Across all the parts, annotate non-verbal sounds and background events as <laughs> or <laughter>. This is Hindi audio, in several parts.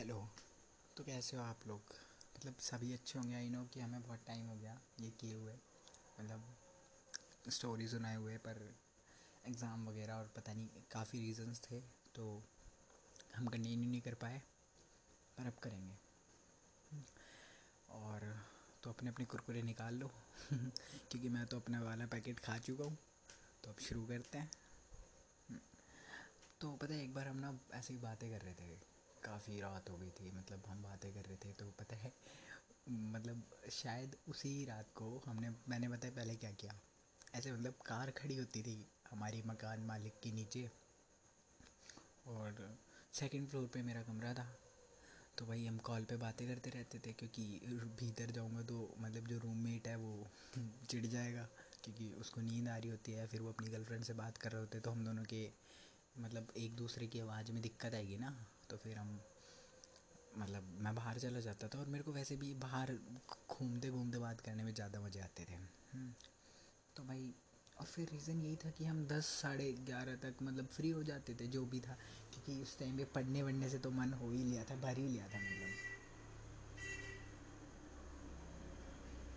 हेलो। तो कैसे हो आप लोग? मतलब सभी अच्छे होंगे आई नो कि हमें बहुत टाइम हो गया, ये किए हुए। मतलब स्टोरी सुनाए हुए, पर एग्ज़ाम वगैरह और पता नहीं, काफ़ी रीजंस थे तो हम कंटिन्यू नहीं कर पाए, पर अब करेंगे। और तो अपने अपने कुरकुरे निकाल लो, <laughs> क्योंकि मैं तो अपना वाला पैकेट खा चुका हूँ तो अब शुरू करते हैं। तो पता है, एक बार हम ना ऐसी बातें कर रहे थे काफ़ी रात हो गई थी मतलब हम बातें कर रहे थे तो पता है मतलब शायद उसी रात को हमने, मैंने बताया पहले क्या किया? ऐसे मतलब कार खड़ी होती थी हमारी मकान मालिक के नीचे, और सेकंड फ्लोर पे मेरा कमरा था तो भाई हम कॉल पे बातें करते रहते थे, क्योंकि भीतर जाऊँगा तो मतलब जो रूममेट है वो चिढ़ जाएगा, क्योंकि उसको नींद आ रही होती है, फिर वो अपनी गर्लफ्रेंड से बात कर रहे होते तो हम दोनों के मतलब एक दूसरे की आवाज़ में दिक्कत आएगी ना। तो फिर हम मतलब मैं बाहर चला जाता था और मेरे को वैसे भी बाहर घूमते घूमते बात करने में ज़्यादा मज़े आते थे। हम्म, तो भाई और फिर रीज़न यही था कि हम दस साढ़े ग्यारह तक मतलब फ्री हो जाते थे जो भी था क्योंकि उस टाइम पे पढ़ने वढ़ने से तो मन हो ही लिया था भर ही लिया था मतलब।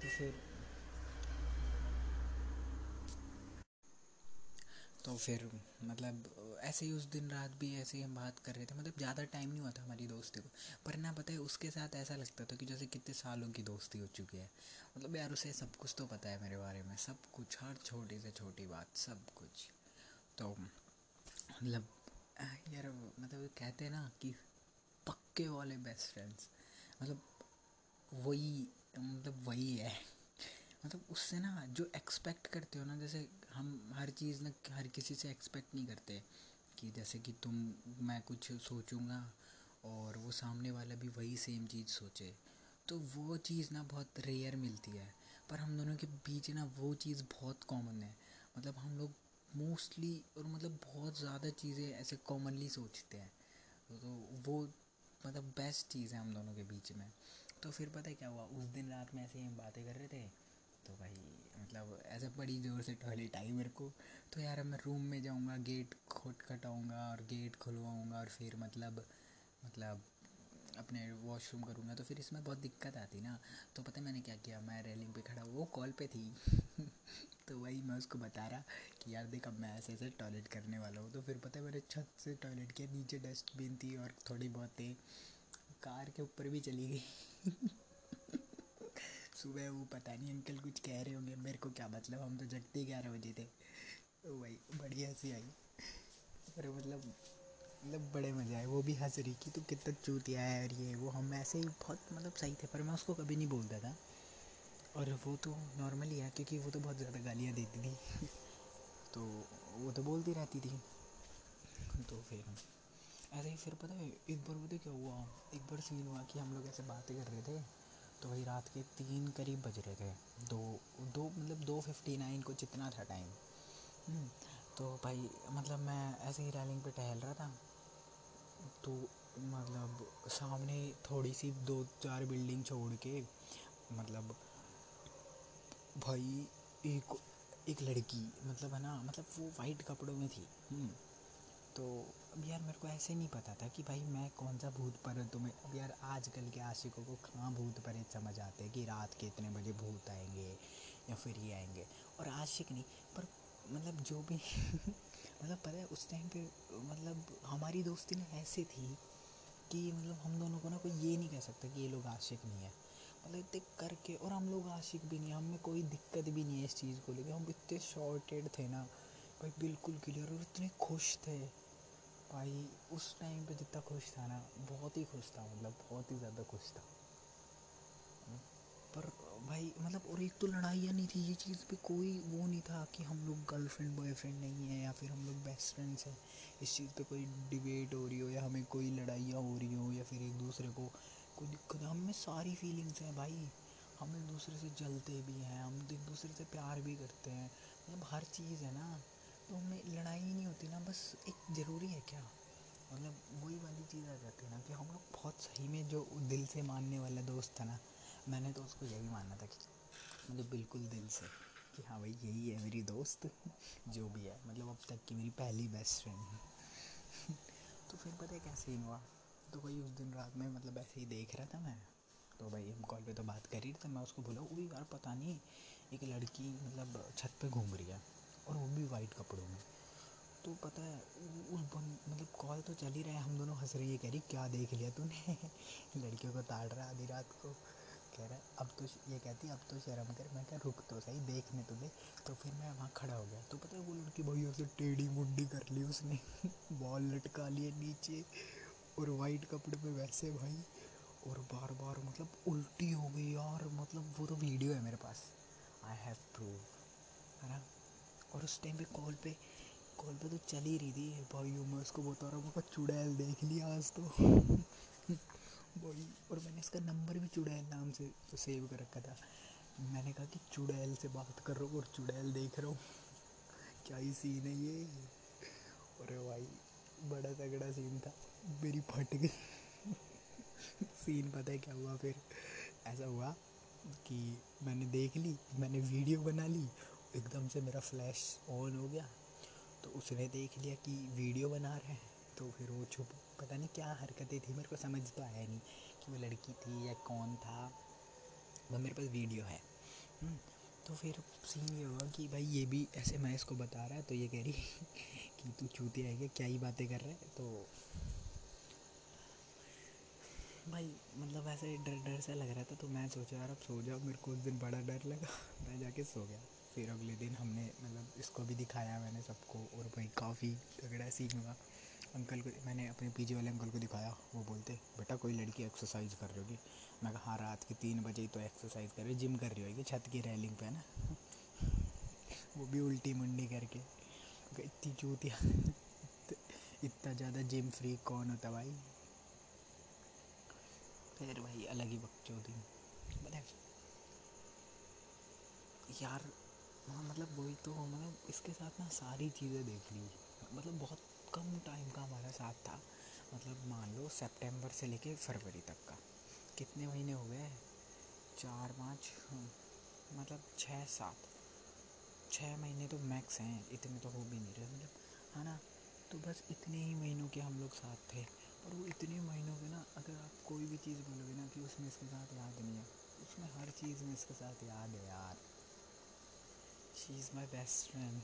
तो फिर तो फिर मतलब ऐसे ही उस दिन रात भी ऐसे ही हम बात कर रहे थे। मतलब ज़्यादा टाइम नहीं हुआ था हमारी दोस्ती को। पर ना पता है, उसके साथ ऐसा लगता था कि जैसे कितने सालों की दोस्ती हो चुकी है। मतलब यार उसे सब कुछ तो पता है मेरे बारे में। सब कुछ, हर छोटी से छोटी बात, सब कुछ। तो मतलब यार मतलब कहते हैं ना कि पक्के वाले बेस्ट फ्रेंड्स मतलब वही मतलब वही है। मतलब उससे ना जो एक्सपेक्ट करते हो ना, जैसे हम हर चीज़ ना, हर किसी से एक्सपेक्ट नहीं करते कि जैसे कि तुम, मैं कुछ सोचूँगा और वो सामने वाला भी वही सेम चीज़ सोचे। तो वो चीज़ ना बहुत रेयर मिलती है, पर हम दोनों के बीच ना वो चीज़ बहुत कॉमन है। मतलब हम लोग मोस्टली और मतलब बहुत ज़्यादा चीज़ें ऐसे कॉमनली सोचते हैं। तो वो मतलब बेस्ट चीज़ है हम दोनों के बीच में। तो फिर पता है क्या हुआ? उस दिन रात में ऐसे ही हम बातें कर रहे थे तो भाई मतलब ऐसे बड़ी ज़ोर से टॉयलेट आई मेरे को। तो यार मैं रूम में जाऊँगा गेट खोट खटाऊँगा और गेट खुलवाऊँगा और फिर मतलब मतलब अपने वॉशरूम करूँगा। तो फिर इसमें बहुत दिक्कत आती ना। तो पता है मैंने क्या किया? मैं रेलिंग पे खड़ा, वो कॉल पे थी। <laughs> तो वही मैं उसको बता रहा कि यार देख, अब मैं ऐसे ऐसे टॉयलेट करने वाला हूँ। तो फिर पता है मेरे छत से टॉयलेट किया नीचे डस्टबिन थी और थोड़ी बहुत कार के ऊपर भी चली गई। <laughs> सुबह वो पता नहीं अंकल कुछ कह रहे होंगे, मेरे को क्या मतलब हम तो जगते ग्यारह बजे थे। तो भाई बढ़िया हँसी आई। पर मतलब मतलब बड़े मज़े आए, वो भी हंस रही कि तू कितना चूतिया है और ये, वो हम ऐसे ही बहुत मतलब सही थे, पर मैं उसको कभी नहीं बोलता था। और वो तो नॉर्मली है क्योंकि वो तो बहुत ज़्यादा गालियाँ देती थी। तो वो तो बोलती रहती थी। तो फिर, ऐसे ही फिर पता है, एक बार पता क्या हुआ, एक बार सीन हुआ कि हम लोग ऐसे बातें कर रहे थे। तो वही रात के तीन करीब बज रहे थे। दो दो मतलब दो फिफ्टी नाइन को जितना था टाइम हम्म, तो भाई मतलब मैं ऐसे ही रैलिंग पे टहल रहा था। तो मतलब सामने थोड़ी सी दो चार बिल्डिंग छोड़ के मतलब भाई एक एक लड़की मतलब है ना मतलब वो वाइट कपड़ों में थी। हम्म, तो अब यार मेरे को ऐसे नहीं पता था कि भाई मैं कौन सा भूत प्रेत तुम्हें अब यार आजकल के आशिकों को कहाँ भूत प्रेत समझ आते हैं कि रात के इतने बजे भूत आएँगे या फिर ये आएँगे। और आशिक नहीं, पर मतलब जो भी <laughs> मतलब पता है, उस टाइम पे मतलब हमारी दोस्ती ना ऐसे थी कि मतलब हम दोनों को ना कोई ये नहीं कह सकता कि ये लोग आशिक नहीं है। मतलब इतने करके, और हम लोग आशिक भी नहीं हमें कोई दिक्कत भी नहीं है इस चीज़ को लेकर हम इतने शॉर्टेड थे ना, भाई बिल्कुल क्लियर और इतने खुश थे। भाई, उस टाइम पे जितना खुश था ना, बहुत ही खुश था मतलब बहुत ही ज़्यादा खुश था। पर भाई मतलब और एक तो लड़ाइयाँ नहीं थी, ये चीज़ पे कोई वो नहीं था कि हम लोग गर्लफ्रेंड बॉयफ्रेंड नहीं है या फिर हम लोग बेस्ट फ्रेंड्स हैं। इस चीज़ पे कोई डिबेट हो रही हो या हमें कोई लड़ाइयाँ हो रही हो या फिर एक दूसरे को कोई दिक्कत है, हमें सारी फीलिंग्स हैं भाई। हम एक दूसरे से जलते भी हैं, हम एक दूसरे से प्यार भी करते हैं। मतलब हर चीज़ है ना। तो हमें लड़ाई ही नहीं होती ना, बस एक ज़रूरी है क्या? मतलब वही वाली चीज़ आ जाती है ना कि हम लोग बहुत सही में जो दिल से मानने वाला दोस्त था ना, मैंने तो उसको यही माना था कि मतलब बिल्कुल दिल से कि हाँ भाई यही है मेरी दोस्त, <laughs> जो भी है। मतलब अब तक की मेरी पहली बेस्ट फ्रेंड है। <laughs> तो फिर पता है कैसे सीन हुआ? तो भाई उस दिन रात में मतलब ऐसे ही देख रहा था मैं। तो भाई हम कॉल पे तो बात कर ही थे, मैं उसको बोला वही यार, पता नहीं, एक लड़की मतलब छत पे घूम रही है। और वो भी वाइट कपड़ों में। तो पता है उस मतलब कॉल तो चल ही रहा है, हम दोनों हंस रही है कह रही, क्या देख लिया तूने? <laughs> लड़कियों को ताड़ रहा, आधी रात को कह रहा है, अब तो ये कहती, अब तो शर्म कर। मैं क्या रुक तो सही, देखने तो दे। तो फिर मैं वहाँ खड़ा हो गया। तो पता है, वो लड़की भाई ऐसे टेढ़ी मुंडी कर ली उसने, <laughs> बॉल लटका लिए नीचे और वाइट कपड़े पे वैसे भाई, और बार बार मतलब उल्टी हो गई यार मतलब वो तो वीडियो है मेरे पास। आई हैव प्रूव है ना? और उस टाइम पे कॉल पे कॉल पे तो चल ही रही थी। भाई मैं उसको बता रहा हूँ चुड़ैल देख लिया आज तो। <laughs> भाई, और मैंने इसका नंबर भी चुड़ैल नाम से तो सेव कर रखा था। मैंने कहा कि चुड़ैल से बात कर रहा हूँ और चुड़ैल देख रहा हूँ। <laughs> क्या ही सीन है ये? अरे भाई, बड़ा तगड़ा सीन था। मेरी फट गई। <laughs> सीन पता है क्या हुआ फिर? ऐसा हुआ कि मैंने देख ली, मैंने वीडियो बना ली एकदम से मेरा फ्लैश ऑन हो गया। तो उसने देख लिया कि वीडियो बना रहे हैं। तो फिर वो छुप पता नहीं क्या हरकतें थी मेरे को समझ तो आया नहीं कि वो लड़की थी या कौन था। वह मेरे पास वीडियो है। हम्म, तो फिर सीन ये हुआ कि भाई ये भी ऐसे मैं इसको बता रहा है तो ये कह रही <laughs> कि तू चूते है क्या? ही बातें कर रहे तो भाई मतलब ऐसे डर डर सा लग रहा था तो मैं सोचा यार अब सो जाओ मेरे को उस दिन बड़ा डर लगा। <laughs> मैं जाके सो गया। फिर अगले दिन हमने मतलब इसको भी दिखाया मैंने सबको और भाई काफ़ी तगड़ा सीन हुआ। अंकल को मैंने अपने पीछे वाले अंकल को दिखाया, वो बोलते, बेटा कोई लड़की एक्सरसाइज कर रही होगी। मैं कहा हाँ रात के तीन बजे तो एक्सरसाइज कर रही जिम कर रही होगी, छत की रेलिंग पे ना? <laughs> वो भी उल्टी मुंडी करके। इतनी चूतिया <laughs> इतना ज़्यादा जिम फ्री कौन होता भाई? फिर भाई अलग ही बकचोदी मतलब यार हाँ मतलब वही तो मतलब इसके साथ ना सारी चीज़ें देख ली। मतलब बहुत कम टाइम का हमारा साथ था। मतलब मान लो सितंबर से लेके फरवरी तक का। कितने महीने हो गए? चार पाँच हाँ, मतलब छः सात। छः महीने तो मैक्स हैं इतने तो हो भी नहीं रहे। मतलब है ना? तो बस इतने ही महीनों के हम लोग साथ थे। और वो इतने महीनों में ना अगर आप कोई भी चीज़ बोलोगे ना कि उसमें इसके साथ याद नहीं है उसमें हर चीज़ में इसके साथ याद है यार। She is my best friend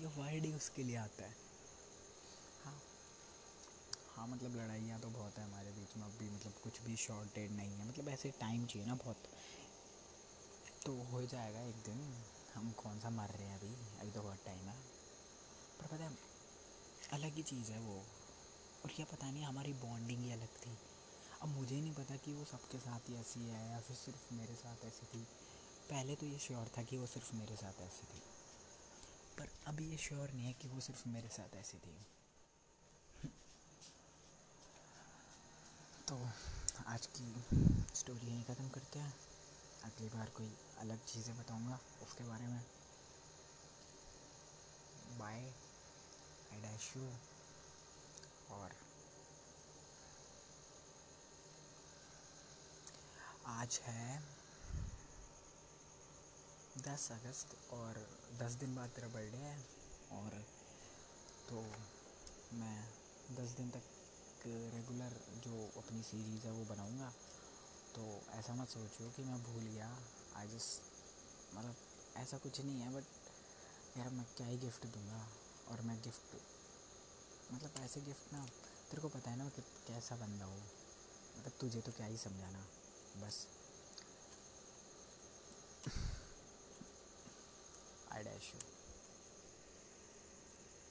ये वर्ड ही उसके लिए आता है। हाँ। हाँ मतलब लड़ाइयाँ तो बहुत है हमारे बीच में, अब भी मतलब कुछ भी शॉर्टेड नहीं है। मतलब ऐसे टाइम चाहिए ना बहुत। तो हो जाएगा एक दिन, हम कौन सा मर रहे हैं अभी? अभी तो बहुत टाइम है। पर पता है, अलग ही चीज़ है वो। और क्या पता नहीं, हमारी बॉन्डिंग ही अलग थी। अब मुझे नहीं पता कि वो सबके साथ ही ऐसी है या फिर सिर्फ़ मेरे साथ ऐसी थी। पहले तो ये श्योर था कि वो सिर्फ़ मेरे साथ ऐसी थी। पर अभी ये श्योर नहीं है कि वो सिर्फ़ मेरे साथ ऐसी थी। तो आज की स्टोरी यहीं ख़त्म करते हैं। अगली बार कोई अलग चीज़ें बताऊँगा उसके बारे में। बाय आई डैश यू और आज है दस अगस्त और दस दिन बाद तेरा बर्थडे है। और तो मैं दस दिन तक रेगुलर जो अपनी सीरीज़ है वो बनाऊँगा। तो ऐसा मत सोचो कि मैं भूल गया। आई जस्ट मतलब ऐसा कुछ नहीं है बट यार मैं क्या ही गिफ्ट दूँगा? और मैं गिफ्ट मतलब ऐसे गिफ्ट ना, तेरे को पता है ना कि कैसा बंदा हो। मतलब तुझे तो क्या ही समझाना। बस। I dash you